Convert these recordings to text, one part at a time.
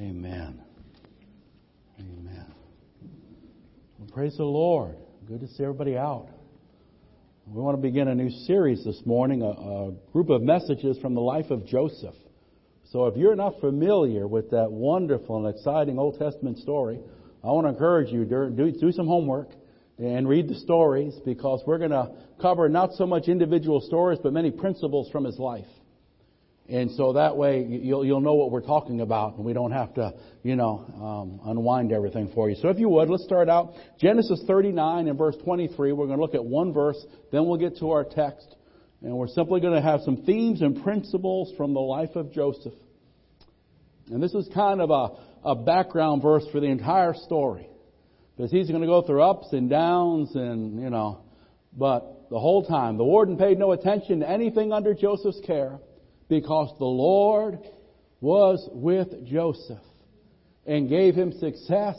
Amen. Amen. Well, praise the Lord. Good to see everybody out. We want to begin a new series this morning, a, a, group of messages from the life of Joseph. So if you're not familiar with that wonderful and exciting Old Testament story, I want to encourage you to do, do some homework and read the stories because we're going to cover not so much individual stories, but many principles from his life. And so that way you'll, you'll know what we're talking about and we don't have to, you know, um, unwind everything for you. So if you would, let's start out Genesis 39 and verse 23. We're going to look at one verse, then we'll get to our text. And we're simply going to have some themes and principles from the life of Joseph. And this is kind of a, a background verse for the entire story. Because he's going to go through ups and downs and, you know, but the whole time, the warden paid no attention to anything under Joseph's care because the Lord was with Joseph and gave him success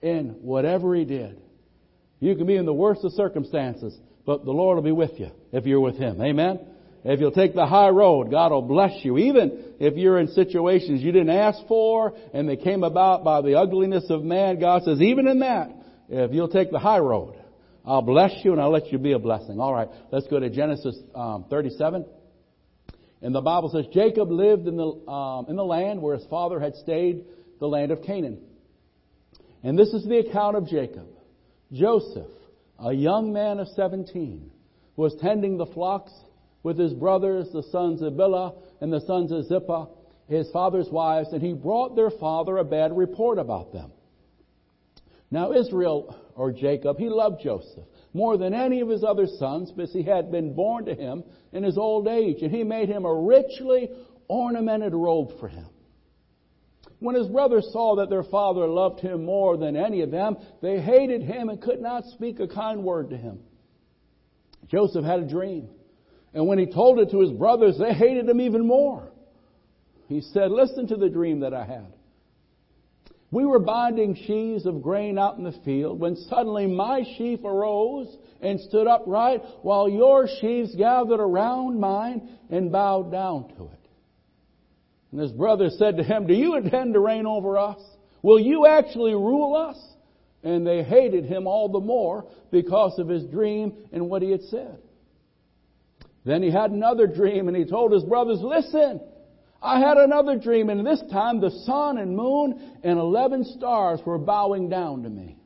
in whatever he did. You can be in the worst of circumstances, but the Lord will be with you if you're with him. Amen? If you'll take the high road, God will bless you. Even if you're in situations you didn't ask for and they came about by the ugliness of man, God says, even in that, if you'll take the high road, I'll bless you and I'll let you be a blessing. All right, let's go to Genesis um, 37. And the Bible says Jacob lived in the, um, in the land where his father had stayed, the land of Canaan. And this is the account of Jacob. Joseph, a young man of 17, was tending the flocks with his brothers, the sons of Bilhah and the sons of Zilpah, his father's wives, and he brought their father a bad report about them. Now Israel, or Jacob, he loved Joseph more than any of his other sons because he had been born to him in his old age, and he made him a richly ornamented robe for him. When his brothers saw that their father loved him more than any of them, they hated him and could not speak a kind word to him. Joseph had a dream, and when he told it to his brothers, they hated him even more. He said, Listen to the dream that I had. We were binding sheaves of grain out in the field when suddenly my sheaf arose and stood upright while your sheaves gathered around mine and bowed down to it. And his brother said to him, Do you intend to reign over us? Will you actually rule us? And they hated him all the more because of his dream and what he had said. Then he had another dream and he told his brothers, Listen, I had another dream, and this time the sun and moon and eleven stars were bowing down to me.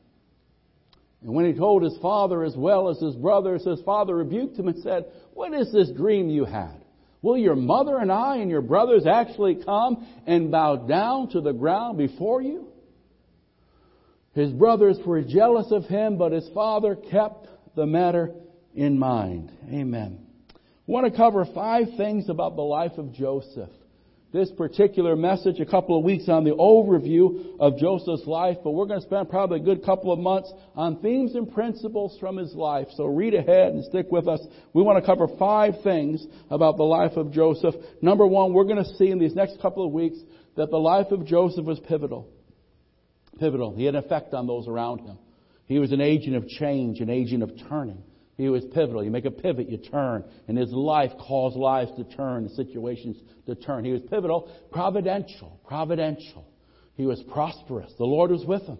And when he told his father as well as his brothers, his father rebuked him and said, What is this dream you had? Will your mother and I and your brothers actually come and bow down to the ground before you? His brothers were jealous of him, but his father kept the matter in mind. Amen. I want to cover five things about the life of Joseph this particular message a couple of weeks on the overview of Joseph's life, but we're going to spend probably a good couple of months on themes and principles from his life. So read ahead and stick with us. We want to cover five things about the life of Joseph. Number one, we're going to see in these next couple of weeks that the life of Joseph was pivotal. Pivotal. He had an effect on those around him. He was an agent of change, an agent of turning. He was pivotal. You make a pivot, you turn. And his life caused lives to turn, situations to turn. He was pivotal, providential, providential. He was prosperous. The Lord was with him.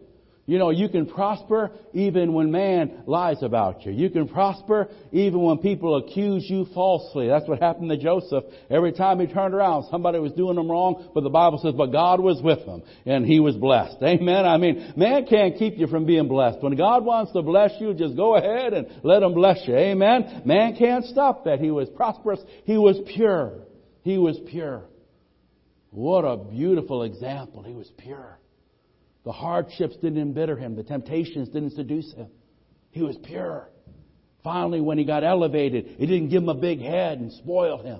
You know, you can prosper even when man lies about you. You can prosper even when people accuse you falsely. That's what happened to Joseph. Every time he turned around, somebody was doing him wrong, but the Bible says, but God was with him, and he was blessed. Amen? I mean, man can't keep you from being blessed. When God wants to bless you, just go ahead and let him bless you. Amen? Man can't stop that. He was prosperous. He was pure. He was pure. What a beautiful example. He was pure. The hardships didn't embitter him. The temptations didn't seduce him. He was pure. Finally, when he got elevated, it didn't give him a big head and spoil him.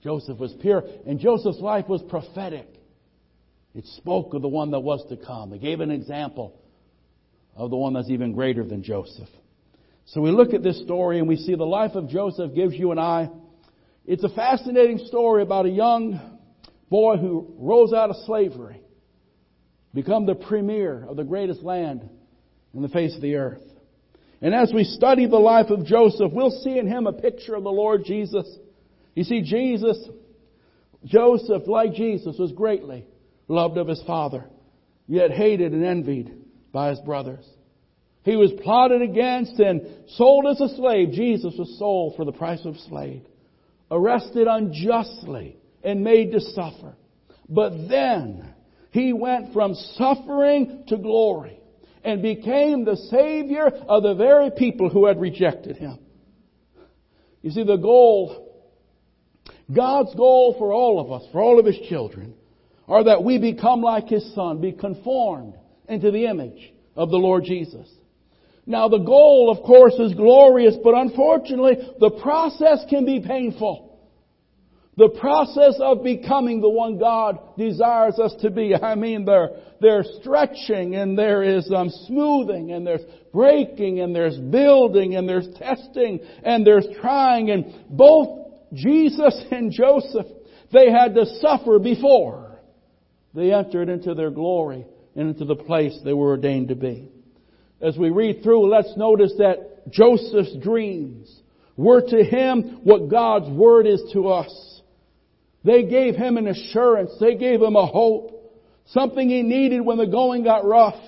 Joseph was pure, and Joseph's life was prophetic. It spoke of the one that was to come. It gave an example of the one that's even greater than Joseph. So we look at this story and we see the life of Joseph gives you and I. It's a fascinating story about a young boy who rose out of slavery become the premier of the greatest land in the face of the earth. And as we study the life of Joseph, we'll see in him a picture of the Lord Jesus. You see, Jesus, Joseph, like Jesus, was greatly loved of his father, yet hated and envied by his brothers. He was plotted against and sold as a slave. Jesus was sold for the price of a slave. Arrested unjustly and made to suffer. But then he went from suffering to glory and became the Savior of the very people who had rejected him. You see, the goal, God's goal for all of us, for all of His children, are that we become like His Son, be conformed into the image of the Lord Jesus. Now the goal, of course, is glorious, but unfortunately, the process can be painful. The process of becoming the one God desires us to be. I mean, there, there's stretching and there is um, smoothing and there's breaking and there's building and there's testing and there's trying and both Jesus and Joseph, they had to suffer before they entered into their glory and into the place they were ordained to be. As we read through, let's notice that Joseph's dreams were to him what God's word is to us. They gave him an assurance. They gave him a hope. Something he needed when the going got rough.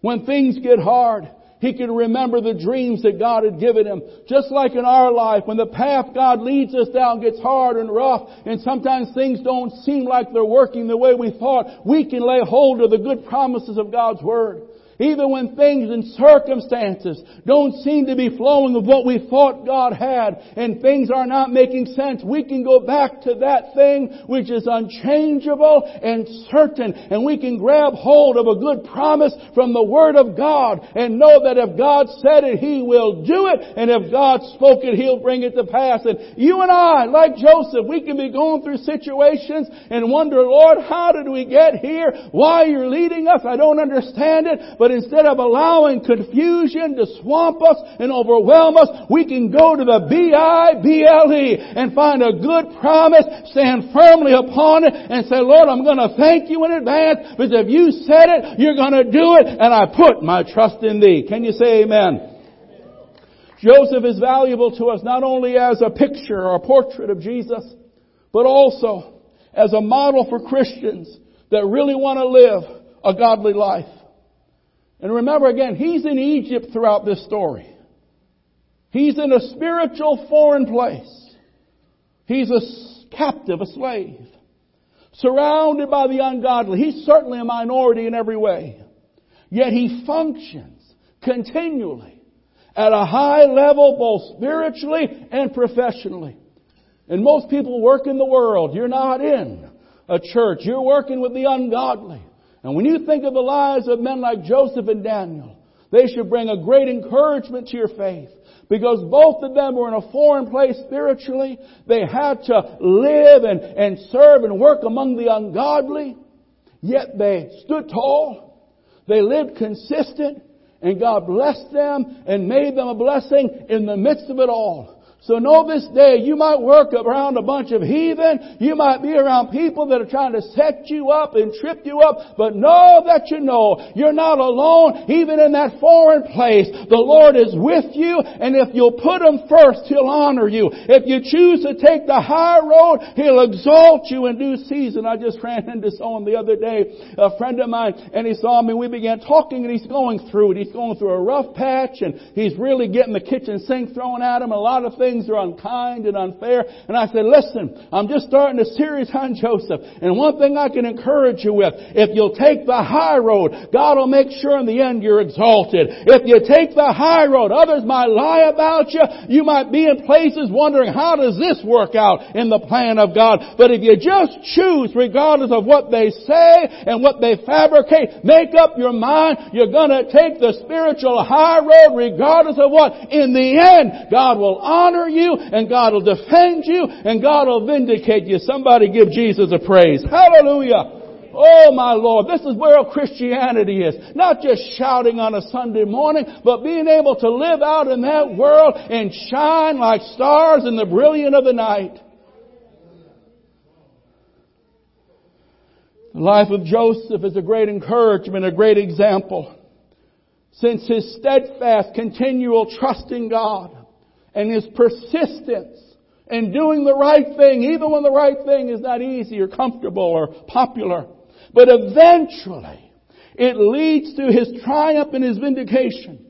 When things get hard, he could remember the dreams that God had given him. Just like in our life, when the path God leads us down gets hard and rough, and sometimes things don't seem like they're working the way we thought, we can lay hold of the good promises of God's Word. Even when things and circumstances don't seem to be flowing of what we thought God had and things are not making sense, we can go back to that thing which is unchangeable and certain and we can grab hold of a good promise from the Word of God and know that if God said it, He will do it and if God spoke it, He'll bring it to pass. And you and I, like Joseph, we can be going through situations and wonder, Lord, how did we get here? Why are you leading us? I don't understand it, but but instead of allowing confusion to swamp us and overwhelm us, we can go to the B-I-B-L-E and find a good promise, stand firmly upon it, and say, Lord, I'm going to thank you in advance, because if you said it, you're going to do it, and I put my trust in thee. Can you say amen? Joseph is valuable to us not only as a picture or a portrait of Jesus, but also as a model for Christians that really want to live a godly life. And remember again, he's in Egypt throughout this story. He's in a spiritual foreign place. He's a captive, a slave. Surrounded by the ungodly. He's certainly a minority in every way. Yet he functions continually at a high level both spiritually and professionally. And most people work in the world. You're not in a church. You're working with the ungodly. And when you think of the lives of men like Joseph and Daniel, they should bring a great encouragement to your faith. Because both of them were in a foreign place spiritually. They had to live and, and serve and work among the ungodly. Yet they stood tall. They lived consistent. And God blessed them and made them a blessing in the midst of it all. So know this day, you might work around a bunch of heathen, you might be around people that are trying to set you up and trip you up, but know that you know you're not alone, even in that foreign place. The Lord is with you, and if you'll put Him first, He'll honor you. If you choose to take the high road, He'll exalt you in due season. I just ran into someone the other day, a friend of mine, and he saw me, we began talking, and he's going through it. He's going through a rough patch, and he's really getting the kitchen sink thrown at him, a lot of things things are unkind and unfair. And I said, listen, I'm just starting a series on Joseph. And one thing I can encourage you with, if you'll take the high road, God will make sure in the end you're exalted. If you take the high road, others might lie about you. You might be in places wondering, how does this work out in the plan of God? But if you just choose, regardless of what they say and what they fabricate, make up your mind, you're gonna take the spiritual high road regardless of what. In the end, God will honor you and God will defend you and God will vindicate you. Somebody give Jesus a praise. Hallelujah. Oh my Lord, this is where Christianity is. Not just shouting on a Sunday morning, but being able to live out in that world and shine like stars in the brilliance of the night. The life of Joseph is a great encouragement, a great example. Since his steadfast, continual trust in God, and his persistence in doing the right thing, even when the right thing is not easy or comfortable or popular. But eventually, it leads to his triumph and his vindication.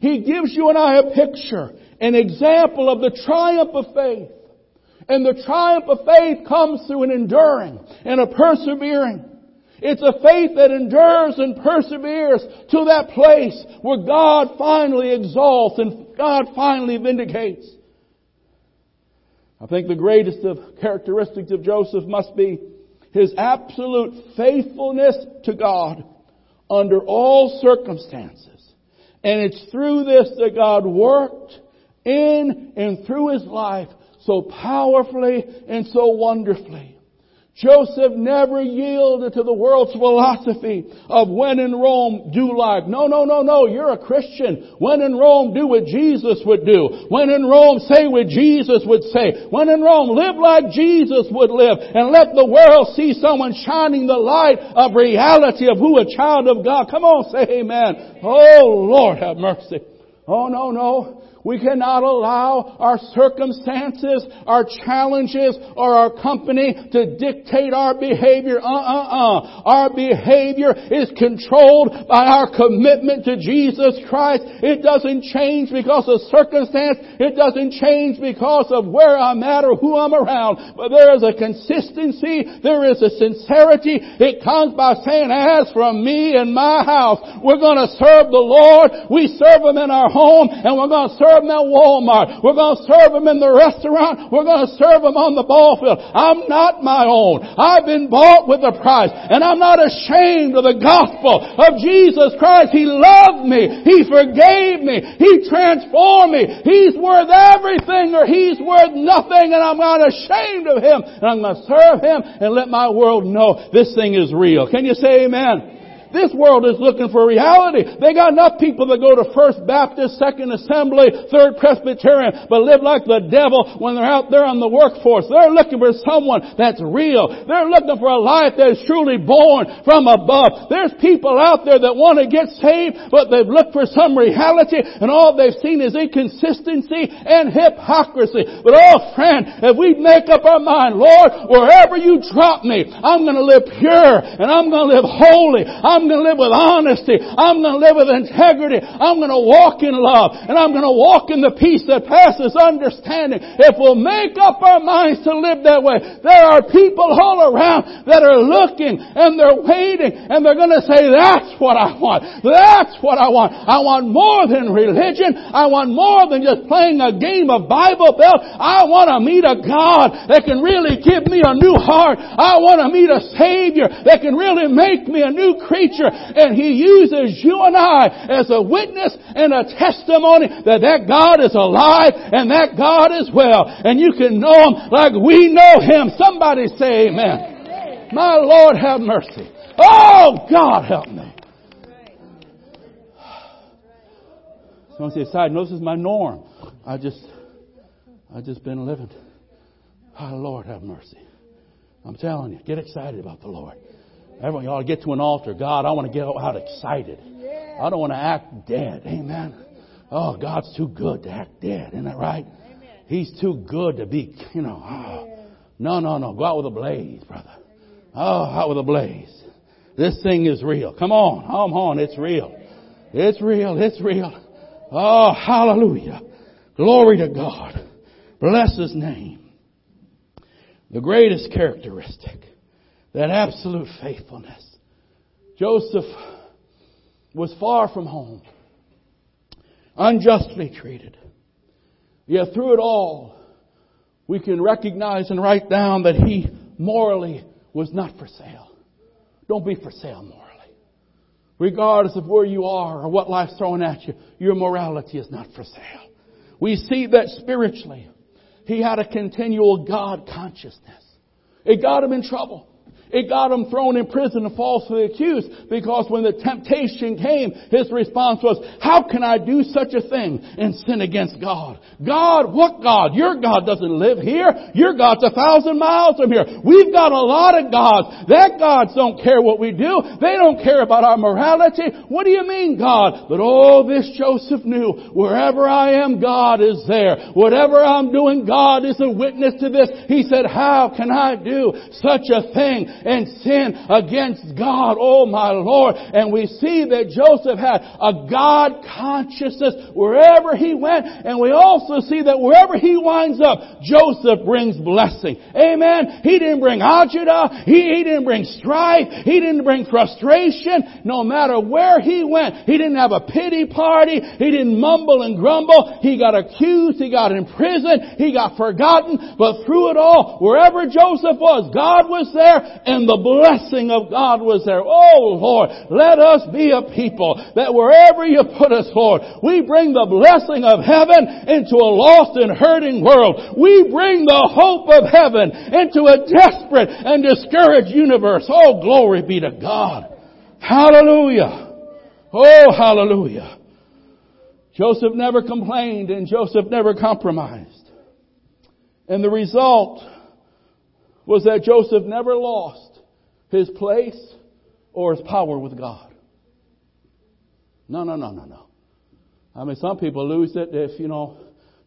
He gives you and I a picture, an example of the triumph of faith. And the triumph of faith comes through an enduring and a persevering. It's a faith that endures and perseveres to that place where God finally exalts and God finally vindicates. I think the greatest of characteristics of Joseph must be his absolute faithfulness to God under all circumstances. And it's through this that God worked in and through his life so powerfully and so wonderfully. Joseph never yielded to the world's philosophy of when in Rome, do like. No, no, no, no. You're a Christian. When in Rome, do what Jesus would do. When in Rome, say what Jesus would say. When in Rome, live like Jesus would live. And let the world see someone shining the light of reality of who a child of God. Come on, say amen. Oh, Lord have mercy. Oh, no, no. We cannot allow our circumstances, our challenges, or our company to dictate our behavior. Uh-uh-uh. Our behavior is controlled by our commitment to Jesus Christ. It doesn't change because of circumstance. It doesn't change because of where I'm at or who I'm around. But there is a consistency. There is a sincerity. It comes by saying, as from me and my house, we're going to serve the Lord. We serve Him in our home and we're going to serve serve them at Walmart. We're going to serve them in the restaurant. We're going to serve them on the ball field. I'm not my own. I've been bought with a price. And I'm not ashamed of the gospel of Jesus Christ. He loved me. He forgave me. He transformed me. He's worth everything or He's worth nothing and I'm not ashamed of Him. And I'm going to serve Him and let my world know this thing is real. Can you say amen? This world is looking for reality. They got enough people that go to First Baptist, Second Assembly, Third Presbyterian, but live like the devil when they're out there on the workforce. They're looking for someone that's real. They're looking for a life that is truly born from above. There's people out there that want to get saved, but they've looked for some reality and all they've seen is inconsistency and hypocrisy. But oh friend, if we make up our mind, Lord, wherever you drop me, I'm going to live pure and I'm going to live holy. I'm I'm going to live with honesty. I'm going to live with integrity. I'm going to walk in love. And I'm going to walk in the peace that passes understanding. If we'll make up our minds to live that way, there are people all around that are looking and they're waiting and they're going to say, that's what I want. That's what I want. I want more than religion. I want more than just playing a game of Bible belt. I want to meet a God that can really give me a new heart. I want to meet a Savior that can really make me a new creature nature. And He uses you and I as a witness and a testimony that that God is alive and that God is well. And you can know Him like we know Him. Somebody say amen. My Lord have mercy. Oh, God help me. Someone say, aside, no, this is my norm. I just, I just been living. Oh, Lord have mercy. I'm telling you, get excited about the Lord. Everyone, ought to get to an altar. God, I want to get out excited. I don't want to act dead. Amen. Oh, God's too good to act dead. Isn't that right? He's too good to be, you know. Oh. No, no, no. Go out with a blaze, brother. Oh, out with a blaze. This thing is real. Come on. Come on. It's real. It's real. It's real. Oh, hallelujah. Glory to God. Bless His name. The greatest characteristic that absolute faithfulness. Joseph was far from home, unjustly treated. Yet through it all, we can recognize and write down that he morally was not for sale. Don't be for sale morally. Regardless of where you are or what life's throwing at you, your morality is not for sale. We see that spiritually. He had a continual God consciousness. It got him in trouble. It got him thrown in prison and falsely accused because when the temptation came, his response was, how can I do such a thing and sin against God? God, what God? Your God doesn't live here. Your God's a thousand miles from here. We've got a lot of gods. That gods don't care what we do. They don't care about our morality. What do you mean God? But oh, this Joseph knew, wherever I am, God is there. Whatever I'm doing, God is a witness to this. He said, how can I do such a thing and sin against God. Oh my Lord. And we see that Joseph had a God consciousness wherever he went. And we also see that wherever he winds up, Joseph brings blessing. Amen. He didn't bring agita. He, he didn't bring strife. He didn't bring frustration. No matter where he went, he didn't have a pity party. He didn't mumble and grumble. He got accused. He got imprisoned. He got forgotten. But through it all, wherever Joseph was, God was there and the blessing of God was there. Oh Lord, let us be a people that wherever you put us, Lord, we bring the blessing of heaven into a lost and hurting world. We bring the hope of heaven into a desperate and discouraged universe. Oh, glory be to God. Hallelujah. Oh, hallelujah. Joseph never complained and Joseph never compromised. And the result was that Joseph never lost his place or his power with God. No, no, no, no, no. I mean, some people lose it if, you know,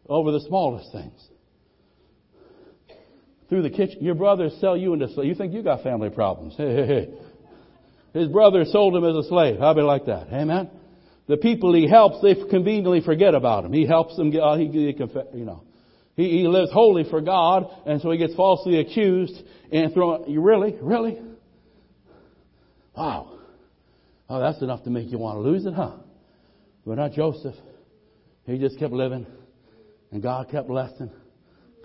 over the smallest things. Through the kitchen, your brothers sell you into slave. You think you got family problems. Hey, hey, hey. His brother sold him as a slave. How be like that? Amen? The people he helps, they conveniently forget about him. He helps them get, uh, he, he, you know. He, he lives holy for God, and so he gets falsely accused and thrown, you really? Really? Wow. Oh, that's enough to make you want to lose it, huh? But not Joseph. He just kept living, and God kept blessing.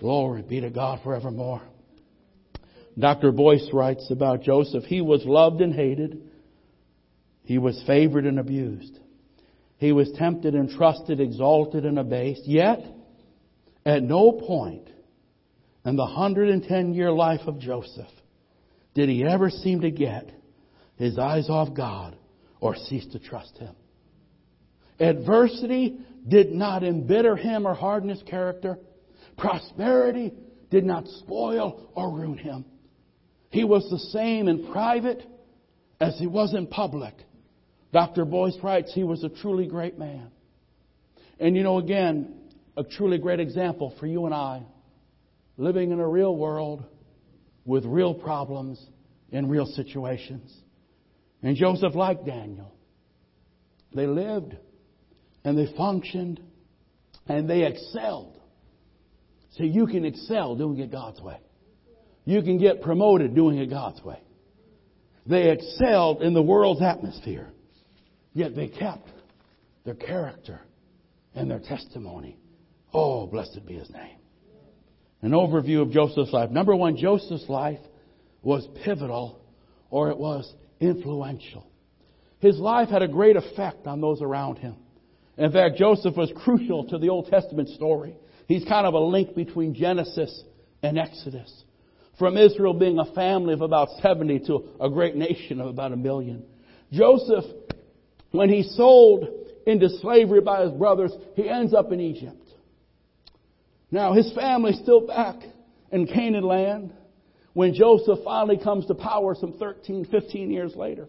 Glory be to God forevermore. Dr. Boyce writes about Joseph, he was loved and hated. He was favored and abused. He was tempted and trusted, exalted and abased. Yet, at no point in the 110 year life of Joseph did he ever seem to get his eyes off God or cease to trust him. Adversity did not embitter him or harden his character. Prosperity did not spoil or ruin him. He was the same in private as he was in public. Dr. Boyce writes he was a truly great man. And you know, again, a truly great example for you and I, living in a real world with real problems in real situations. And Joseph, like Daniel, they lived and they functioned and they excelled. See, you can excel doing it God's way. You can get promoted doing it God's way. They excelled in the world's atmosphere, yet they kept their character and their testimony. Oh, blessed be his name. An overview of Joseph's life. Number one, Joseph's life was pivotal or it was influential. His life had a great effect on those around him. In fact, Joseph was crucial to the Old Testament story. He's kind of a link between Genesis and Exodus from Israel being a family of about 70 to a great nation of about a million. Joseph, when he's sold into slavery by his brothers, he ends up in Egypt. Now his family's still back in Canaan land when Joseph finally comes to power some 13, 15 years later.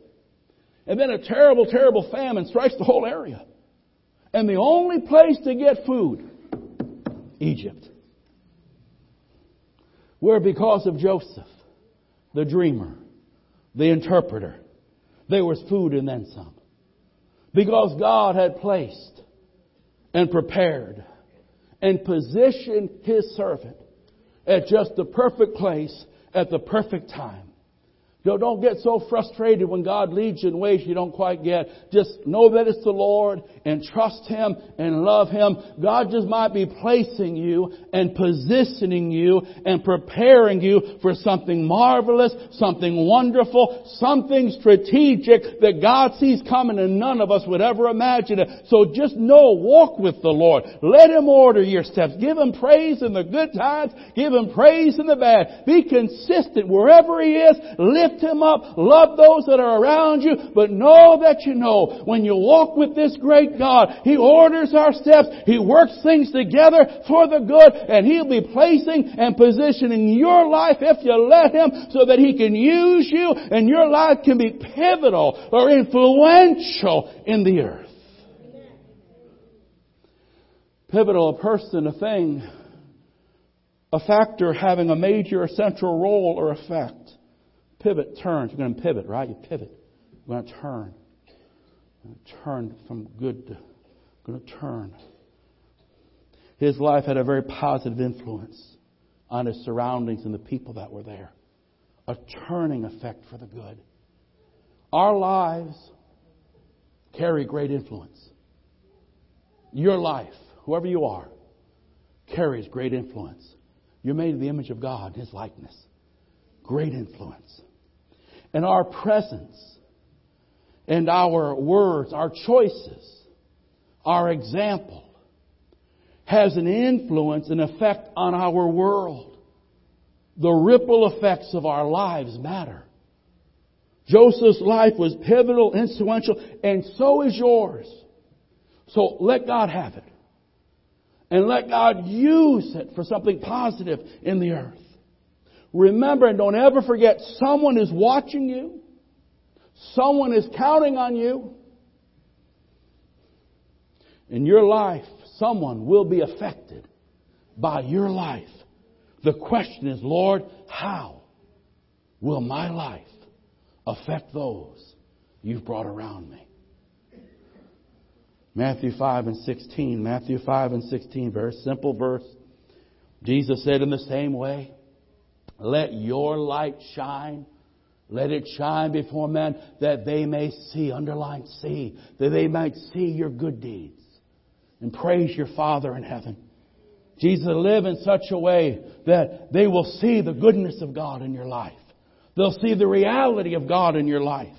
And then a terrible, terrible famine strikes the whole area. And the only place to get food, Egypt where because of Joseph, the dreamer, the interpreter, there was food and then some. Because God had placed and prepared and position His servant at just the perfect place at the perfect time don't get so frustrated when God leads you in ways you don't quite get. Just know that it's the Lord and trust Him and love Him. God just might be placing you and positioning you and preparing you for something marvelous, something wonderful, something strategic that God sees coming and none of us would ever imagine it. So just know, walk with the Lord. Let Him order your steps. Give Him praise in the good times. Give Him praise in the bad. Be consistent wherever He is. Lift lift him up, love those that are around you, but know that you know when you walk with this great God, He orders our steps, He works things together for the good, and He'll be placing and positioning your life if you let Him so that He can use you and your life can be pivotal or influential in the earth. Pivotal, a person, a thing, a factor having a major or central role or effect pivot turns. You're going to pivot, right? You pivot. You're going to turn. Going to turn from good to going to turn. His life had a very positive influence on his surroundings and the people that were there. A turning effect for the good. Our lives carry great influence. Your life, whoever you are, carries great influence. You're made in the image of God, His likeness. Great influence. And our presence and our words, our choices, our example has an influence, an effect on our world. The ripple effects of our lives matter. Joseph's life was pivotal, influential, and so is yours. So let God have it. And let God use it for something positive in the earth. Remember and don't ever forget someone is watching you. Someone is counting on you. In your life, someone will be affected by your life. The question is, Lord, how will my life affect those you've brought around me? Matthew 5 and 16. Matthew 5 and 16, very simple verse. Jesus said in the same way, let your light shine. Let it shine before men that they may see, underline see, that they might see your good deeds and praise your Father in heaven. Jesus live in such a way that they will see the goodness of God in your life. They'll see the reality of God in your life.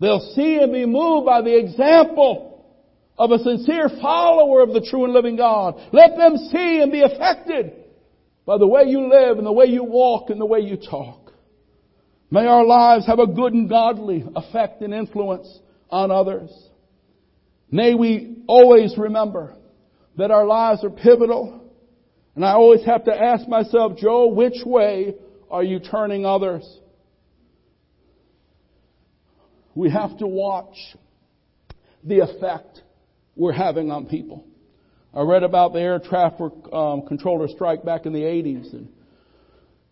They'll see and be moved by the example of a sincere follower of the true and living God. Let them see and be affected by the way you live and the way you walk and the way you talk. May our lives have a good and godly effect and influence on others. May we always remember that our lives are pivotal. And I always have to ask myself, Joe, which way are you turning others? We have to watch the effect we're having on people. I read about the air traffic um, controller strike back in the 80s. And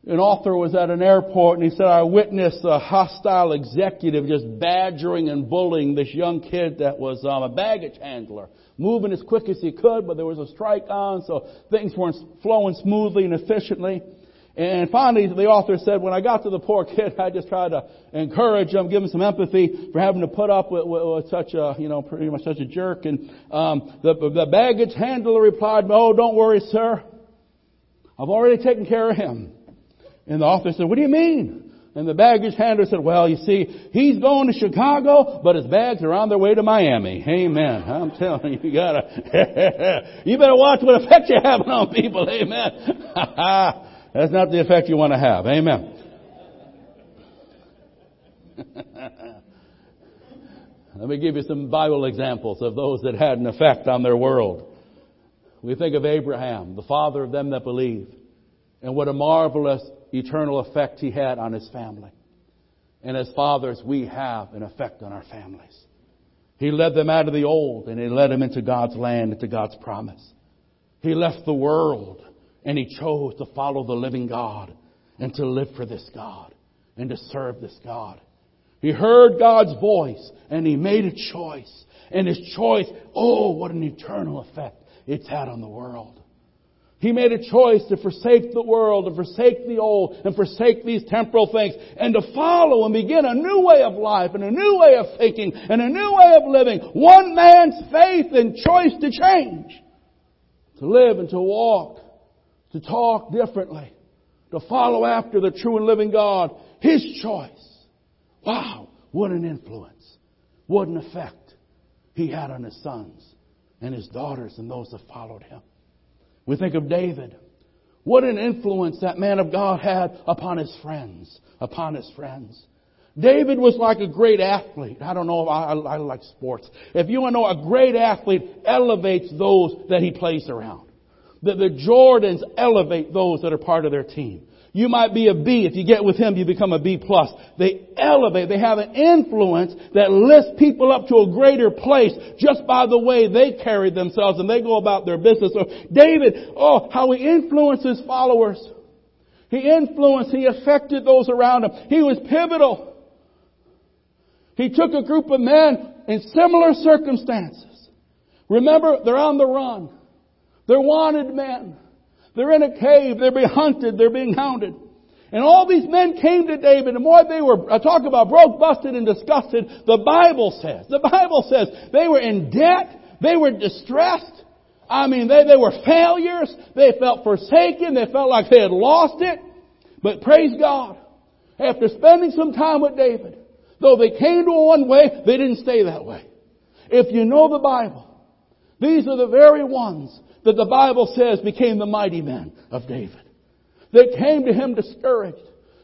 an author was at an airport and he said, I witnessed a hostile executive just badgering and bullying this young kid that was um, a baggage handler, moving as quick as he could, but there was a strike on, so things weren't flowing smoothly and efficiently. And finally, the author said, when I got to the poor kid, I just tried to encourage him, give him some empathy for having to put up with, with, with such a, you know, pretty much such a jerk. And um, the, the baggage handler replied, "Oh, don't worry, sir. I've already taken care of him." And the author said, "What do you mean?" And the baggage handler said, well, you see, he's going to Chicago, but his bags are on their way to Miami. Amen. I'm telling you, you gotta, you better watch what effect you're having on people. Amen. That's not the effect you want to have. Amen. Let me give you some Bible examples of those that had an effect on their world. We think of Abraham, the father of them that believe, and what a marvelous eternal effect he had on his family. And as fathers, we have an effect on our families. He led them out of the old and he led them into God's land, into God's promise. He left the world and he chose to follow the living God and to live for this God and to serve this God. He heard God's voice and he made a choice. And his choice, oh, what an eternal effect it's had on the world. He made a choice to forsake the world, to forsake the old, and forsake these temporal things, and to follow and begin a new way of life, and a new way of thinking, and a new way of living. One man's faith and choice to change. To live and to walk to talk differently, to follow after the true and living God. His choice. Wow, what an influence. What an effect he had on his sons and his daughters and those that followed him. We think of David. What an influence that man of God had upon his friends, upon his friends. David was like a great athlete. I don't know if I, I, like sports. If you want to know, a great athlete elevates those that he plays around. The, the Jordans elevate those that are part of their team. You might be a B. If you get with him, you become a B plus. They elevate. They have an influence that lifts people up to a greater place just by the way they carry themselves and they go about their business. So David, oh, how he influences followers. He influenced, he affected those around him. He was pivotal. He took a group of men in similar circumstances. Remember, they're on the run. They're wanted men. They're in a cave. They're being hunted. They're being hounded. And all these men came to David, and boy, they were, I talk about broke, busted, and disgusted. The Bible says, the Bible says they were in debt. They were distressed. I mean, they, they were failures. They felt forsaken. They felt like they had lost it. But praise God. After spending some time with David, though they came to one way, they didn't stay that way. If you know the Bible, these are the very ones that the Bible says became the mighty men of David. They came to him discouraged.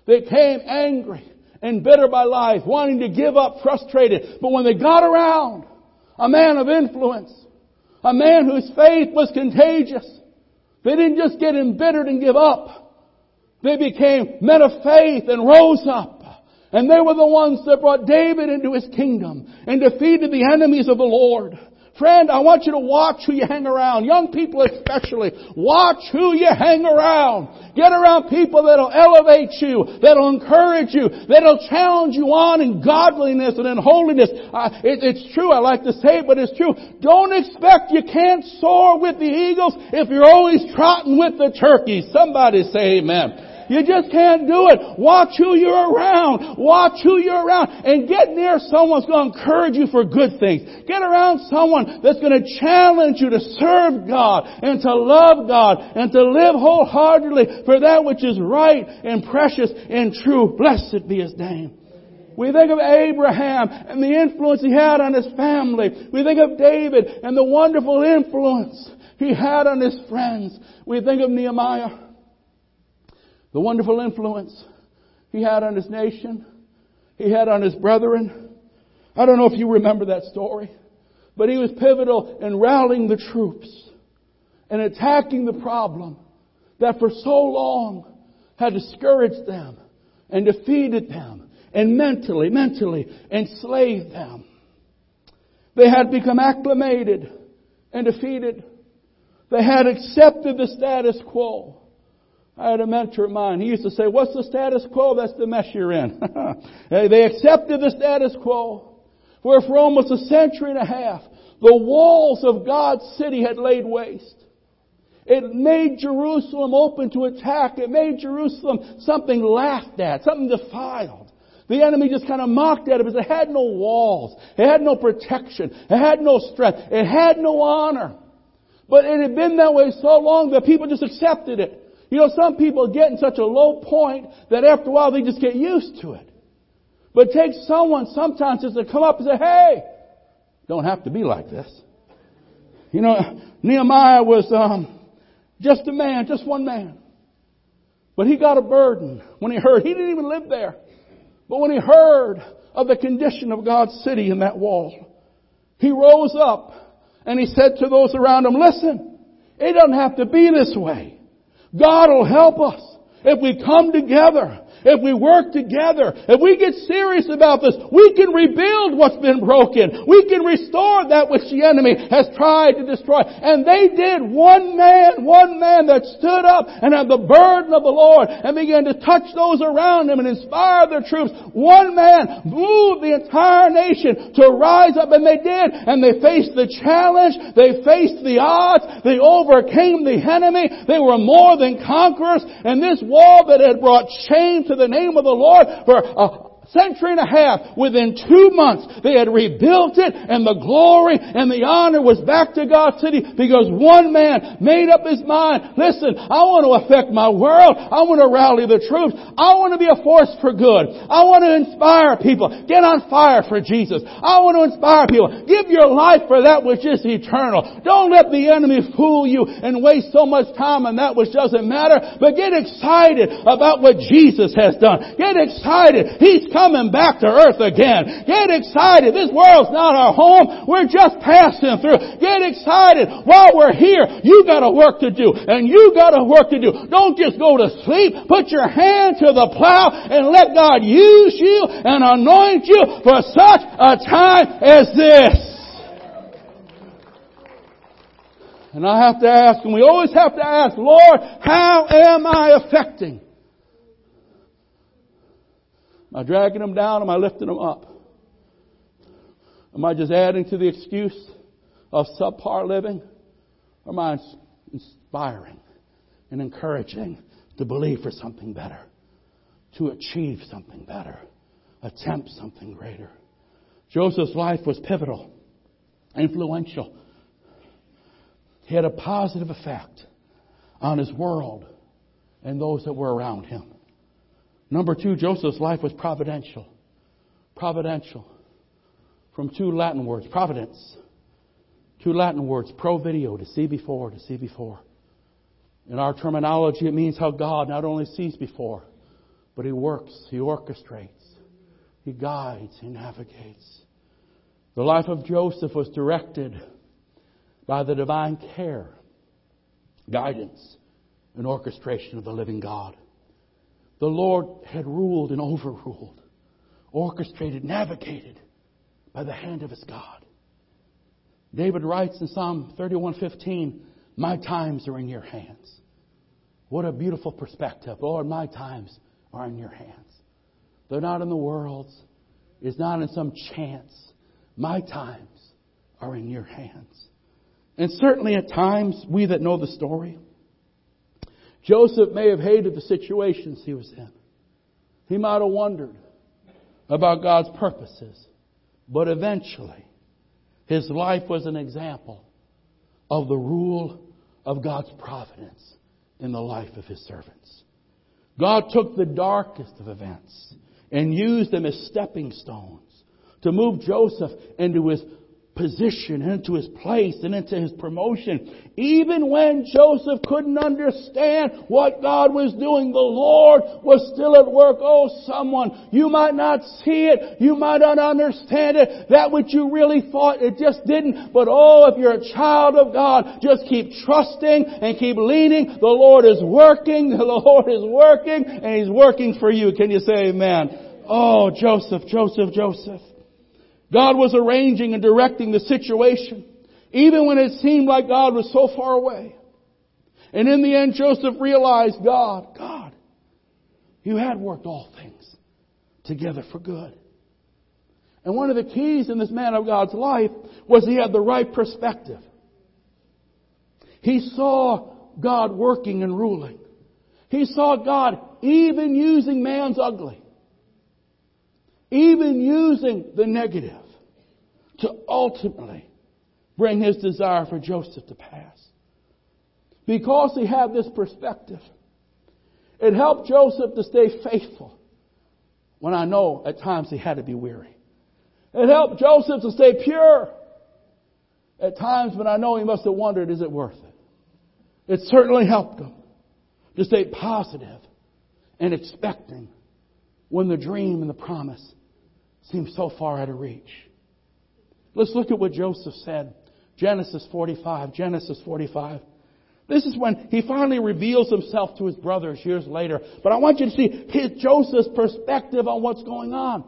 They came angry and bitter by life, wanting to give up, frustrated. But when they got around a man of influence, a man whose faith was contagious, they didn't just get embittered and give up. They became men of faith and rose up. And they were the ones that brought David into his kingdom and defeated the enemies of the Lord. Friend, I want you to watch who you hang around. Young people especially. Watch who you hang around. Get around people that'll elevate you, that'll encourage you, that'll challenge you on in godliness and in holiness. Uh, it, it's true, I like to say it, but it's true. Don't expect you can't soar with the eagles if you're always trotting with the turkeys. Somebody say amen. You just can't do it. Watch who you're around. Watch who you're around. And get near someone who's going to encourage you for good things. Get around someone that's going to challenge you to serve God and to love God and to live wholeheartedly for that which is right and precious and true. Blessed be His name. We think of Abraham and the influence he had on his family. We think of David and the wonderful influence he had on his friends. We think of Nehemiah the wonderful influence he had on his nation, he had on his brethren. I don't know if you remember that story, but he was pivotal in rallying the troops and attacking the problem that for so long had discouraged them and defeated them and mentally, mentally enslaved them. They had become acclimated and defeated. They had accepted the status quo. I had a mentor of mine. He used to say, what's the status quo? That's the mess you're in. they accepted the status quo. Where for almost a century and a half, the walls of God's city had laid waste. It made Jerusalem open to attack. It made Jerusalem something laughed at, something defiled. The enemy just kind of mocked at it because it had no walls. It had no protection. It had no strength. It had no honor. But it had been that way so long that people just accepted it. You know, some people get in such a low point that after a while they just get used to it. But it takes someone sometimes just to come up and say, hey, don't have to be like this. You know, Nehemiah was um, just a man, just one man. But he got a burden when he heard. He didn't even live there. But when he heard of the condition of God's city in that wall, he rose up and he said to those around him, listen, it doesn't have to be this way. God will help us if we come together if we work together, if we get serious about this, we can rebuild what's been broken. We can restore that which the enemy has tried to destroy. And they did. One man, one man that stood up and had the burden of the Lord and began to touch those around him and inspire their troops. One man moved the entire nation to rise up and they did. And they faced the challenge. They faced the odds. They overcame the enemy. They were more than conquerors. And this wall that had brought shame to the name of the Lord for century and a half, within two months, they had rebuilt it and the glory and the honor was back to God's city because one man made up his mind, listen, I want to affect my world. I want to rally the troops. I want to be a force for good. I want to inspire people. Get on fire for Jesus. I want to inspire people. Give your life for that which is eternal. Don't let the enemy fool you and waste so much time on that which doesn't matter, but get excited about what Jesus has done. Get excited. He's coming back to earth again. Get excited. This world's not our home. We're just passing through. Get excited. While we're here, you got a work to do and you got a work to do. Don't just go to sleep. Put your hand to the plow and let God use you and anoint you for such a time as this. And I have to ask, and we always have to ask, Lord, how am I affecting Am I dragging them down? Am I lifting them up? Am I just adding to the excuse of subpar living? Or am I inspiring and encouraging to believe for something better, to achieve something better, attempt something greater? Joseph's life was pivotal, influential. He had a positive effect on his world and those that were around him. Number two, Joseph's life was providential. Providential. From two Latin words, providence. Two Latin words, pro video, to see before, to see before. In our terminology, it means how God not only sees before, but He works, He orchestrates, He guides, He navigates. The life of Joseph was directed by the divine care, guidance, and orchestration of the living God. The Lord had ruled and overruled, orchestrated, navigated by the hand of his God. David writes in Psalm 31:15, "My times are in your hands." What a beautiful perspective. Lord, my times are in your hands. They're not in the world's. It's not in some chance. My times are in your hands. And certainly at times, we that know the story, Joseph may have hated the situations he was in. He might have wondered about God's purposes. But eventually, his life was an example of the rule of God's providence in the life of his servants. God took the darkest of events and used them as stepping stones to move Joseph into his position, into his place, and into his promotion. Even when Joseph couldn't understand what God was doing, the Lord was still at work. Oh, someone, you might not see it, you might not understand it, that which you really thought it just didn't, but oh, if you're a child of God, just keep trusting and keep leaning. The Lord is working, the Lord is working, and He's working for you. Can you say amen? Oh, Joseph, Joseph, Joseph. God was arranging and directing the situation, even when it seemed like God was so far away. And in the end, Joseph realized God, God, you had worked all things together for good. And one of the keys in this man of God's life was he had the right perspective. He saw God working and ruling. He saw God even using man's ugly. Even using the negative ultimately bring his desire for Joseph to pass. Because he had this perspective, it helped Joseph to stay faithful when I know at times he had to be weary. It helped Joseph to stay pure at times when I know he must have wondered, is it worth it? It certainly helped him to stay positive and expecting when the dream and the promise seemed so far out of reach. Let's look at what Joseph said. Genesis 45. Genesis 45. This is when he finally reveals himself to his brothers years later. But I want you to see his, Joseph's perspective on what's going on.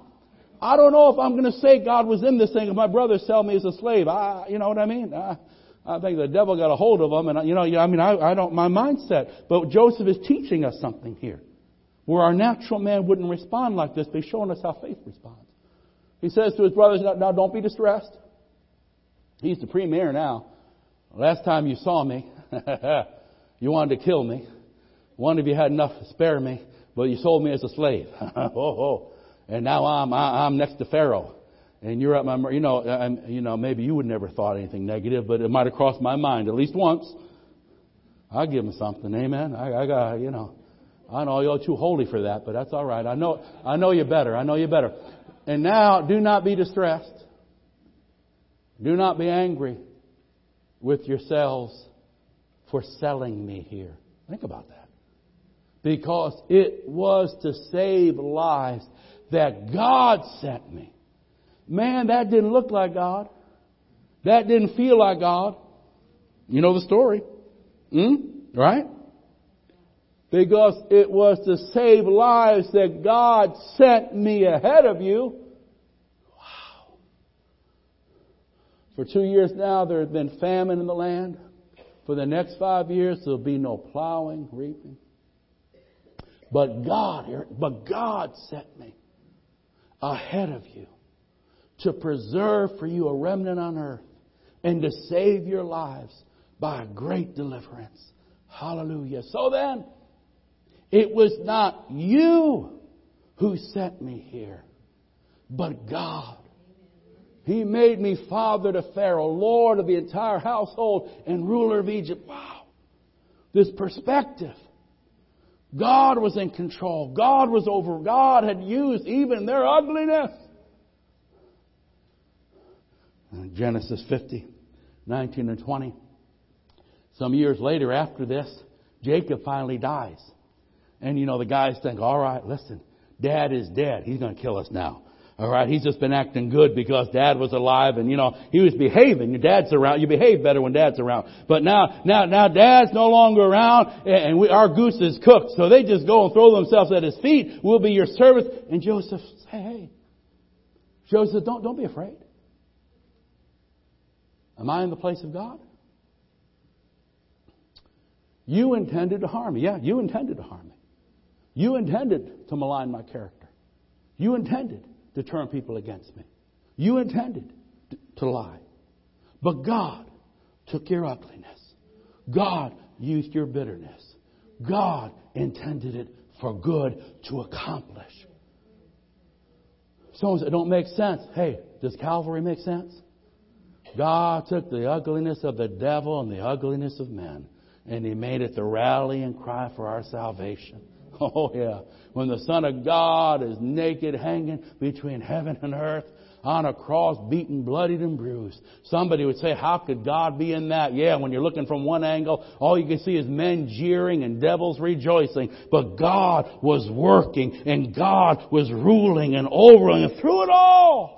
I don't know if I'm going to say God was in this thing if my brothers sell me as a slave. I, you know what I mean? I, I think the devil got a hold of them, and you know, I mean, I, I don't my mindset. But Joseph is teaching us something here, where our natural man wouldn't respond like this, but he's showing us how faith responds. He says to his brothers, now don't be distressed. He's the premier now. Last time you saw me, you wanted to kill me. One of you had enough to spare me, but you sold me as a slave. oh, oh. And now I'm, I'm next to Pharaoh. And you're at my, you know, you know, maybe you would never thought anything negative, but it might have crossed my mind at least once. I'll give him something, amen. I, I got, you know, I know you're too holy for that, but that's all right. I know, I know you better. I know you better. And now, do not be distressed. Do not be angry with yourselves for selling me here. Think about that. Because it was to save lives that God sent me. Man, that didn't look like God. That didn't feel like God. You know the story. Hmm? Right? Because it was to save lives that God sent me ahead of you. Wow. For two years now, there has been famine in the land. For the next five years, there'll be no plowing, reaping. But God, but God sent me. ahead of you to preserve for you a remnant on earth and to save your lives by a great deliverance. Hallelujah. So then, it was not you who sent me here, but God. He made me father to Pharaoh, Lord of the entire household, and ruler of Egypt. Wow. This perspective. God was in control. God was over. God had used even their ugliness. Uh, Genesis 50, 19 and 20. Some years later after this, Jacob finally dies. And you know, the guys think, all right, listen, dad is dead. He's going to kill us now. All right, he's just been acting good because dad was alive and you know, he was behaving. Your dad's around. You behave better when dad's around. But now, now, now dad's no longer around and we, our goose is cooked. So they just go and throw themselves at his feet. We'll be your servants. And Joseph, hey, hey. Joseph, don't, don't be afraid. Am I in the place of God? You intended to harm me. Yeah, you intended to harm me. You intended to malign my character. You intended to turn people against me. You intended to lie. But God took your ugliness. God used your bitterness. God intended it for good to accomplish. Someone said, it don't make sense. Hey, does Calvary make sense? God took the ugliness of the devil and the ugliness of men, and He made it the rallying cry for our salvation. Oh, yeah. When the Son of God is naked, hanging between heaven and earth, on a cross, beaten, bloodied, and bruised. Somebody would say, how could God be in that? Yeah, when you're looking from one angle, all you can see is men jeering and devils rejoicing. But God was working, and God was ruling and over and through it all.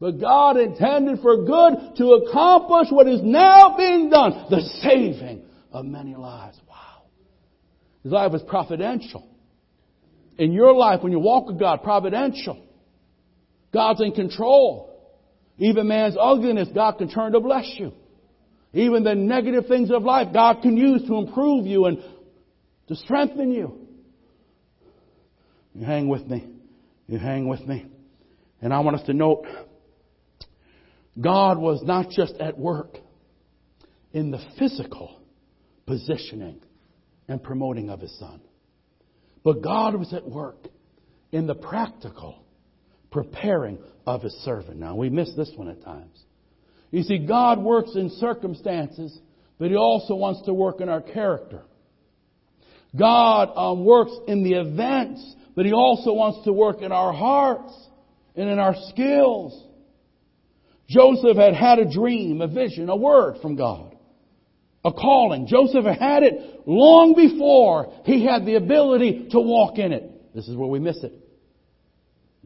But God intended for good to accomplish what is now being done, the saving of many lives. His life was providential. In your life, when you walk with God, providential. God's in control. Even man's ugliness, God can turn to bless you. Even the negative things of life, God can use to improve you and to strengthen you. You hang with me. You hang with me. And I want us to note God was not just at work in the physical positioning and promoting of His Son. But God was at work in the practical preparing of His servant. Now, we miss this one at times. You see, God works in circumstances, but He also wants to work in our character. God um, works in the events, but He also wants to work in our hearts and in our skills. Joseph had had a dream, a vision, a word from God a calling. Joseph had it long before he had the ability to walk in it. This is where we miss it.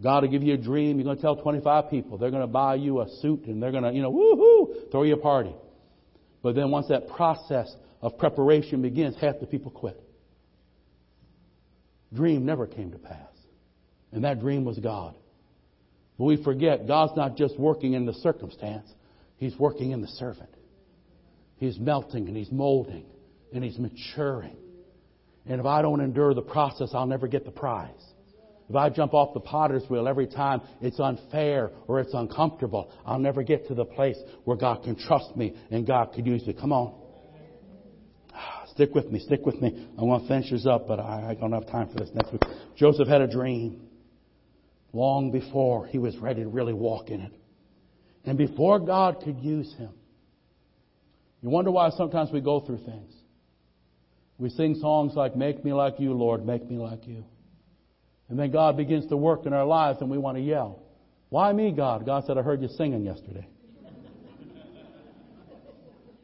God will give you a dream. You're going to tell 25 people. They're going to buy you a suit and they're going to, you know, woohoo, throw you a party. But then once that process of preparation begins, half the people quit. Dream never came to pass. And that dream was God. But we forget God's not just working in the circumstance, He's working in the servant. He's melting and He's molding and He's maturing. And if I don't endure the process, I'll never get the prize. If I jump off the potter's wheel every time it's unfair or it's uncomfortable, I'll never get to the place where God can trust me and God can use me. Come on. Stick with me, stick with me. I want to finish this up, but I don't have time for this next week. Joseph had a dream long before he was ready to really walk in it. And before God could use him, you wonder why sometimes we go through things. We sing songs like, Make me like you, Lord, make me like you. And then God begins to work in our lives and we want to yell. Why me, God? God said, I heard you singing yesterday.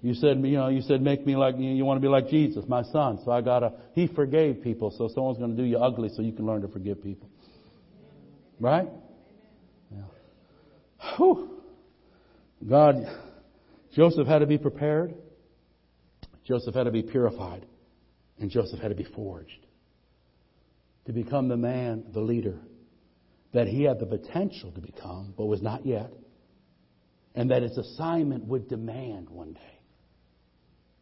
You said, you know, you said, make me like, you want to be like Jesus, my son. So I gotta, he forgave people, so someone's gonna do you ugly so you can learn to forgive people. Right? Yeah. Whew. God, Joseph had to be prepared. Joseph had to be purified. And Joseph had to be forged to become the man, the leader that he had the potential to become, but was not yet. And that his assignment would demand one day.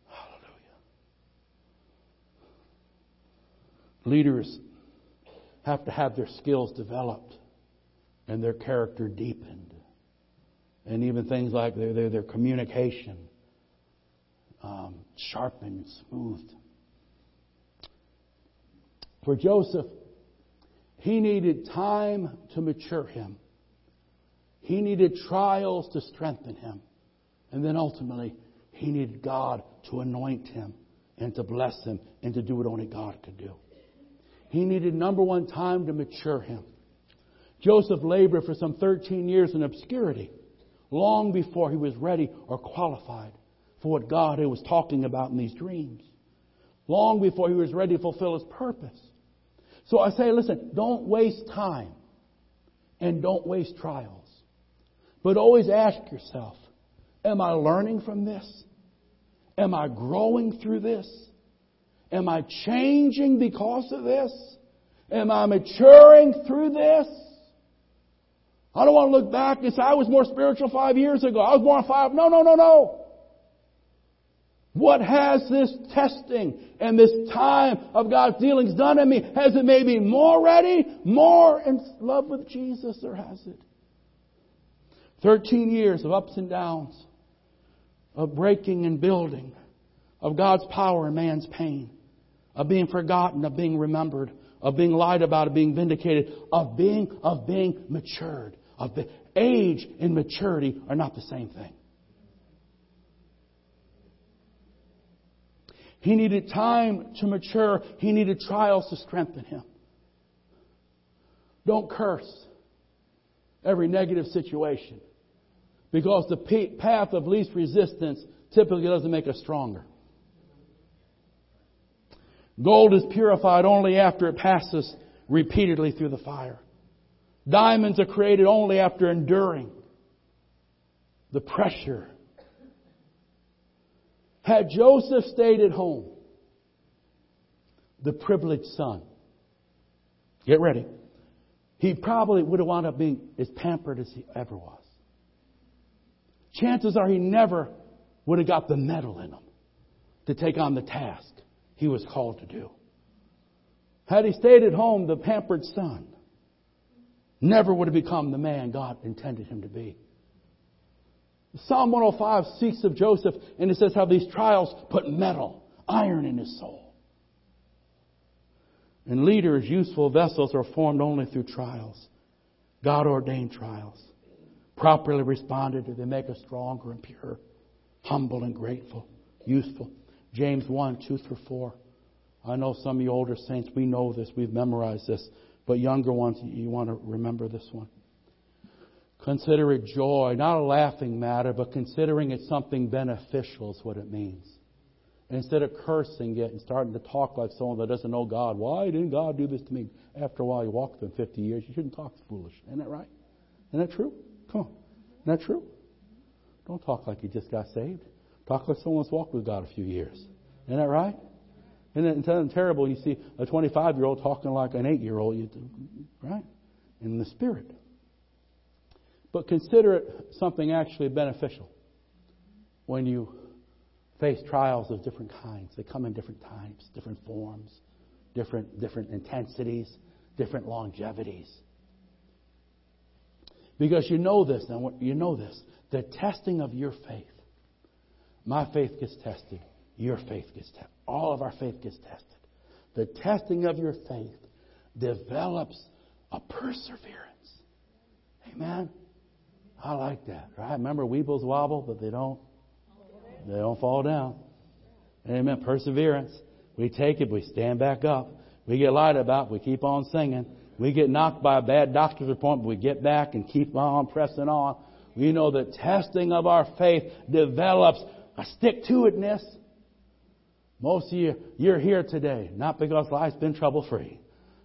Hallelujah. Leaders have to have their skills developed and their character deepened. And even things like their, their, their communication um, sharpened, and smoothed. For Joseph, he needed time to mature him. He needed trials to strengthen him. And then ultimately, he needed God to anoint him and to bless him and to do what only God could do. He needed number one time to mature him. Joseph labored for some 13 years in obscurity, long before he was ready or qualified for what God was talking about in these dreams, long before he was ready to fulfill his purpose. So I say, listen, don't waste time and don't waste trials. But always ask yourself, am I learning from this? Am I growing through this? Am I changing because of this? Am I maturing through this? I don't want to look back and say, I was more spiritual five years ago. I was more five. No, no, no, no. What has this testing and this time of God's dealings done in me? Has it made me more ready, more in love with Jesus, or has it? 13 years of ups and downs, of breaking and building, of God's power and man's pain, of being forgotten, of being remembered, of being lied about, of being vindicated, of being, of being matured. Of the age and maturity are not the same thing. He needed time to mature. He needed trials to strengthen him. Don't curse every negative situation because the path of least resistance typically doesn't make us stronger. Gold is purified only after it passes repeatedly through the fire. Diamonds are created only after enduring the pressure. Had Joseph stayed at home, the privileged son, get ready, he probably would have wound up being as pampered as he ever was. Chances are he never would have got the mettle in him to take on the task he was called to do. Had he stayed at home, the pampered son never would have become the man God intended him to be. Psalm 105 speaks of Joseph and it says how these trials put metal, iron in his soul. And leaders, useful vessels, are formed only through trials. God ordained trials. Properly responded to, they make us stronger and pure, humble and grateful, useful. James 1, 2 through 4. I know some of you older saints, we know this, we've memorized this, but younger ones, you want to remember this one. Consider it joy, not a laughing matter, but considering it something beneficial is what it means. Instead of cursing it and starting to talk like someone that doesn't know God, why didn't God do this to me? After a while, you walk Him 50 years, you shouldn't talk foolish. Isn't that right? Isn't that true? Come on. Isn't that true? Don't talk like you just got saved. Talk like someone's walked with God a few years. Isn't that right? Isn't it terrible? You see a 25 year old talking like an 8 year old, right? In the spirit. But consider it something actually beneficial when you face trials of different kinds. They come in different types, different forms, different, different intensities, different longevities. Because you know this, and you know this. The testing of your faith. My faith gets tested. Your faith gets tested. All of our faith gets tested. The testing of your faith develops a perseverance. Amen. I like that. Right? Remember weebles wobble, but they don't they don't fall down. Amen. Perseverance. We take it, we stand back up. We get lied about, we keep on singing. We get knocked by a bad doctor's but we get back and keep on pressing on. We know the testing of our faith develops a stick to itness. Most of you, you're here today, not because life's been trouble free,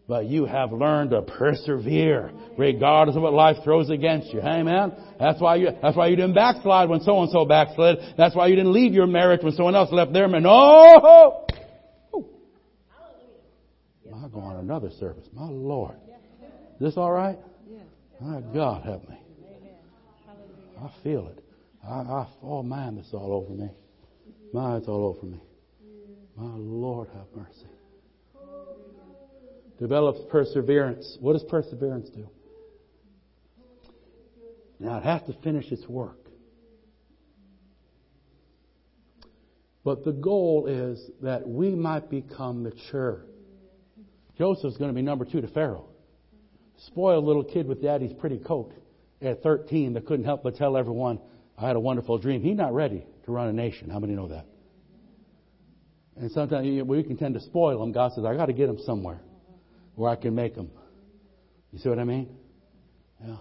but you have learned to persevere regardless of what life throws against you. Amen? That's why you, that's why you didn't backslide when so and so backslid. That's why you didn't leave your marriage when someone else left their marriage. No! I go on another service. My Lord. Is this all right? My God help me. I feel it. I, I, oh man, is all over me. My, it's all over me. My Lord have mercy. develops perseverance. What does perseverance do? Now it has to finish its work. But the goal is that we might become mature. Joseph's going to be number two to Pharaoh. Spoiled little kid with daddy's pretty coat at 13 that couldn't help but tell everyone, I had a wonderful dream. He's not ready to run a nation. How many know that? And sometimes we can tend to spoil them. God says, I got to get them somewhere where I can make them. You see what I mean? Yeah.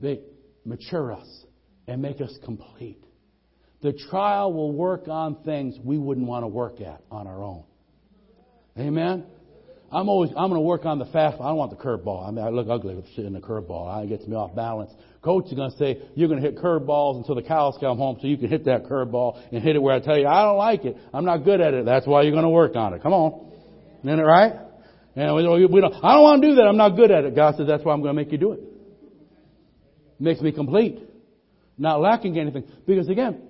They mature us and make us complete. The trial will work on things we wouldn't want to work at on our own. Amen? I'm always, I'm going to work on the fast. I don't want the curveball. I mean, I look ugly with shit in the curveball. It gets me off balance. Coach is going to say, you're going to hit curveballs until the cows come home so you can hit that curveball and hit it where I tell you, I don't like it. I'm not good at it. That's why you're going to work on it. Come on. Isn't it right? And we don't, we don't, I don't want to do that. I'm not good at it. God says, that's why I'm going to make you do it. Makes me complete. Not lacking anything. Because again,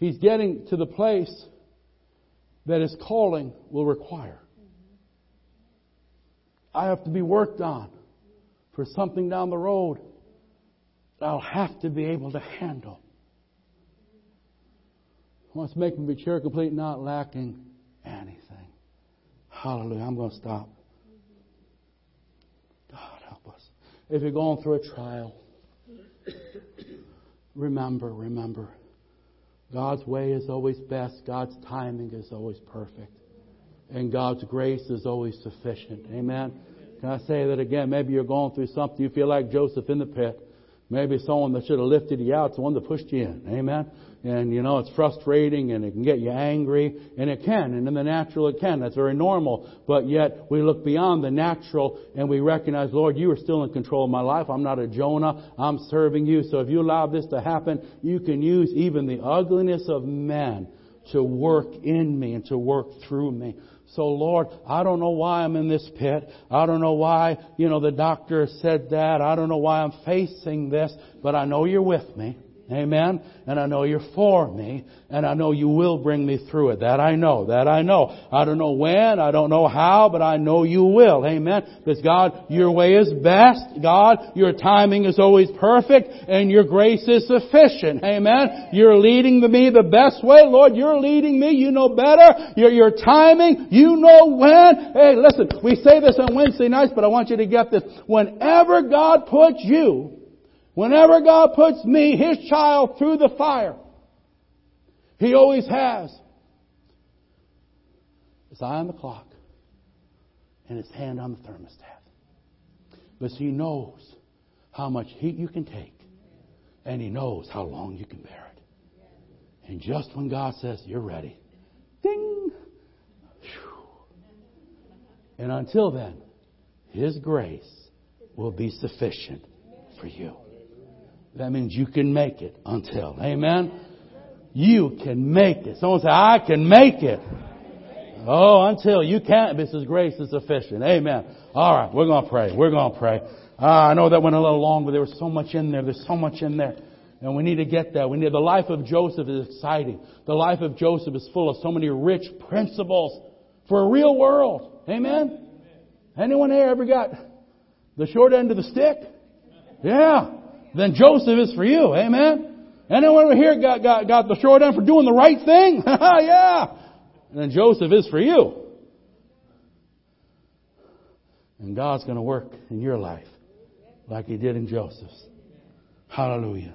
He's getting to the place that his calling will require. I have to be worked on for something down the road that I'll have to be able to handle. He wants to make me chair complete, not lacking anything. Hallelujah. I'm going to stop. God help us. If you're going through a trial, remember, remember, God's way is always best. God's timing is always perfect. And God's grace is always sufficient. Amen. Can I say that again? Maybe you're going through something. You feel like Joseph in the pit. Maybe someone that should have lifted you out is the one that pushed you in. Amen. And you know, it's frustrating and it can get you angry. And it can. And in the natural it can. That's very normal. But yet we look beyond the natural and we recognize, Lord, you are still in control of my life. I'm not a Jonah. I'm serving you. So if you allow this to happen, you can use even the ugliness of men to work in me and to work through me. So Lord, I don't know why I'm in this pit. I don't know why, you know, the doctor said that. I don't know why I'm facing this, but I know you're with me. Amen. And I know you're for me. And I know you will bring me through it. That I know. That I know. I don't know when. I don't know how, but I know you will. Amen. Because God, your way is best. God, your timing is always perfect and your grace is sufficient. Amen. You're leading me the best way. Lord, you're leading me. You know better. Your, your timing. You know when. Hey, listen, we say this on Wednesday nights, but I want you to get this. Whenever God puts you Whenever God puts me, His child, through the fire, He always has His eye on the clock and His hand on the thermostat. Because He knows how much heat you can take and He knows how long you can bear it. And just when God says, you're ready, ding! And until then, His grace will be sufficient for you. That means you can make it until. Amen? You can make it. Someone say, I can make it. Oh, until you can't. Mrs. Grace is sufficient. Amen. All right, we're going to pray. We're going to pray. Uh, I know that went a little long, but there was so much in there. There's so much in there. And we need to get that. We need, the life of Joseph is exciting. The life of Joseph is full of so many rich principles for a real world. Amen? Anyone here ever got the short end of the stick? Yeah then Joseph is for you. Amen. Anyone over here got, got, got the short end for doing the right thing? yeah. Then Joseph is for you. And God's going to work in your life like He did in Joseph's. Hallelujah.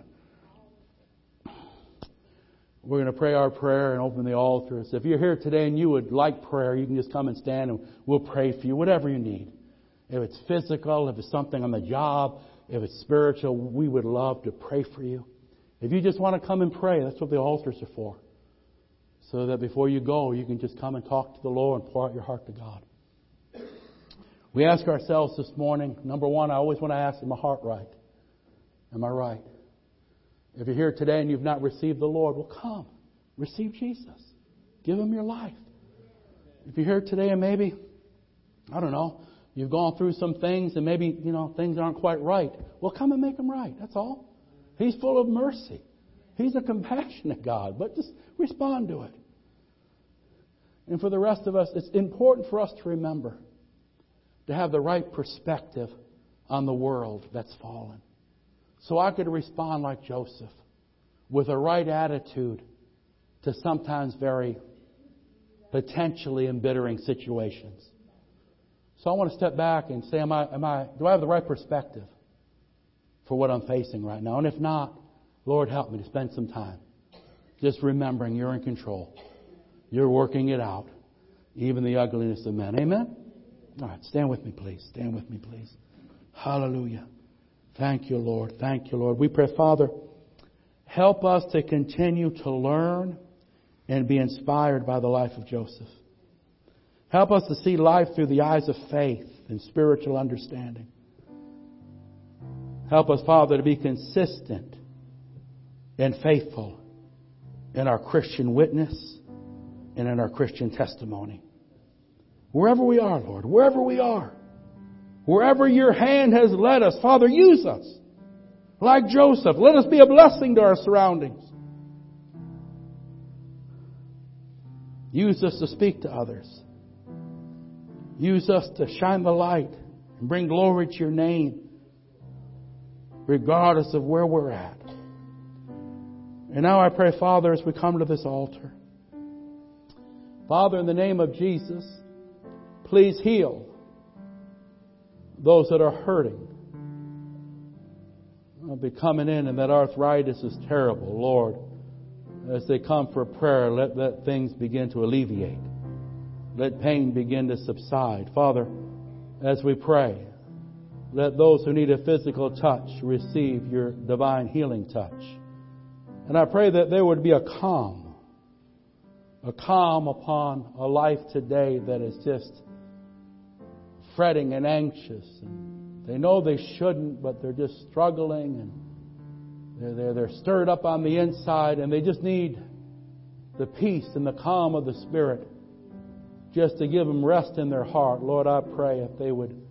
We're going to pray our prayer and open the altar. So if you're here today and you would like prayer, you can just come and stand and we'll pray for you, whatever you need. If it's physical, if it's something on the job, if it's spiritual, we would love to pray for you. If you just want to come and pray, that's what the altars are for. So that before you go, you can just come and talk to the Lord and pour out your heart to God. We ask ourselves this morning, number one, I always want to ask, am my heart right? Am I right? If you're here today and you've not received the Lord, well, come. Receive Jesus. Give him your life. If you're here today and maybe, I don't know, You've gone through some things and maybe, you know, things aren't quite right. Well, come and make them right. That's all. He's full of mercy. He's a compassionate God, but just respond to it. And for the rest of us, it's important for us to remember to have the right perspective on the world that's fallen. So I could respond like Joseph with a right attitude to sometimes very potentially embittering situations. So I want to step back and say, am I, am I, do I have the right perspective for what I'm facing right now? And if not, Lord, help me to spend some time just remembering you're in control. You're working it out, even the ugliness of men. Amen? All right, stand with me, please. Stand with me, please. Hallelujah. Thank you, Lord. Thank you, Lord. We pray, Father, help us to continue to learn and be inspired by the life of Joseph. Help us to see life through the eyes of faith and spiritual understanding. Help us, Father, to be consistent and faithful in our Christian witness and in our Christian testimony. Wherever we are, Lord, wherever we are, wherever your hand has led us, Father, use us. Like Joseph, let us be a blessing to our surroundings. Use us to speak to others. Use us to shine the light and bring glory to your name, regardless of where we're at. And now I pray, Father, as we come to this altar, Father, in the name of Jesus, please heal those that are hurting. I'll be coming in and that arthritis is terrible, Lord. As they come for prayer, let, let things begin to alleviate. Let pain begin to subside. Father, as we pray, let those who need a physical touch receive your divine healing touch. And I pray that there would be a calm, a calm upon a life today that is just fretting and anxious. And they know they shouldn't, but they're just struggling and they're, they're, they're stirred up on the inside and they just need the peace and the calm of the Spirit just to give them rest in their heart. Lord, I pray if they would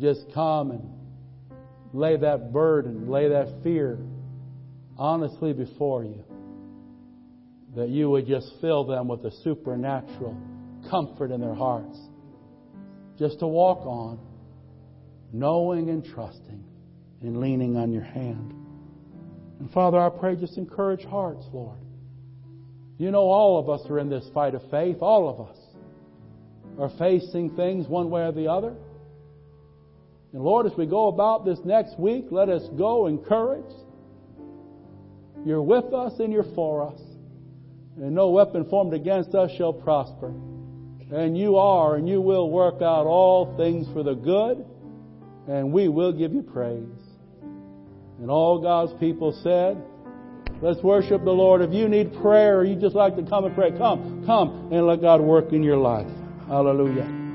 just come and lay that burden, lay that fear honestly before you that you would just fill them with a supernatural comfort in their hearts. Just to walk on, knowing and trusting and leaning on your hand. And Father, I pray just encourage hearts, Lord. You know all of us are in this fight of faith. All of us are facing things one way or the other. And Lord, as we go about this next week, let us go encouraged you're with us and you're for us. And no weapon formed against us shall prosper. And you are and you will work out all things for the good. And we will give you praise. And all God's people said, Let's worship the Lord. If you need prayer or you just like to come and pray, come, come and let God work in your life. Hallelujah.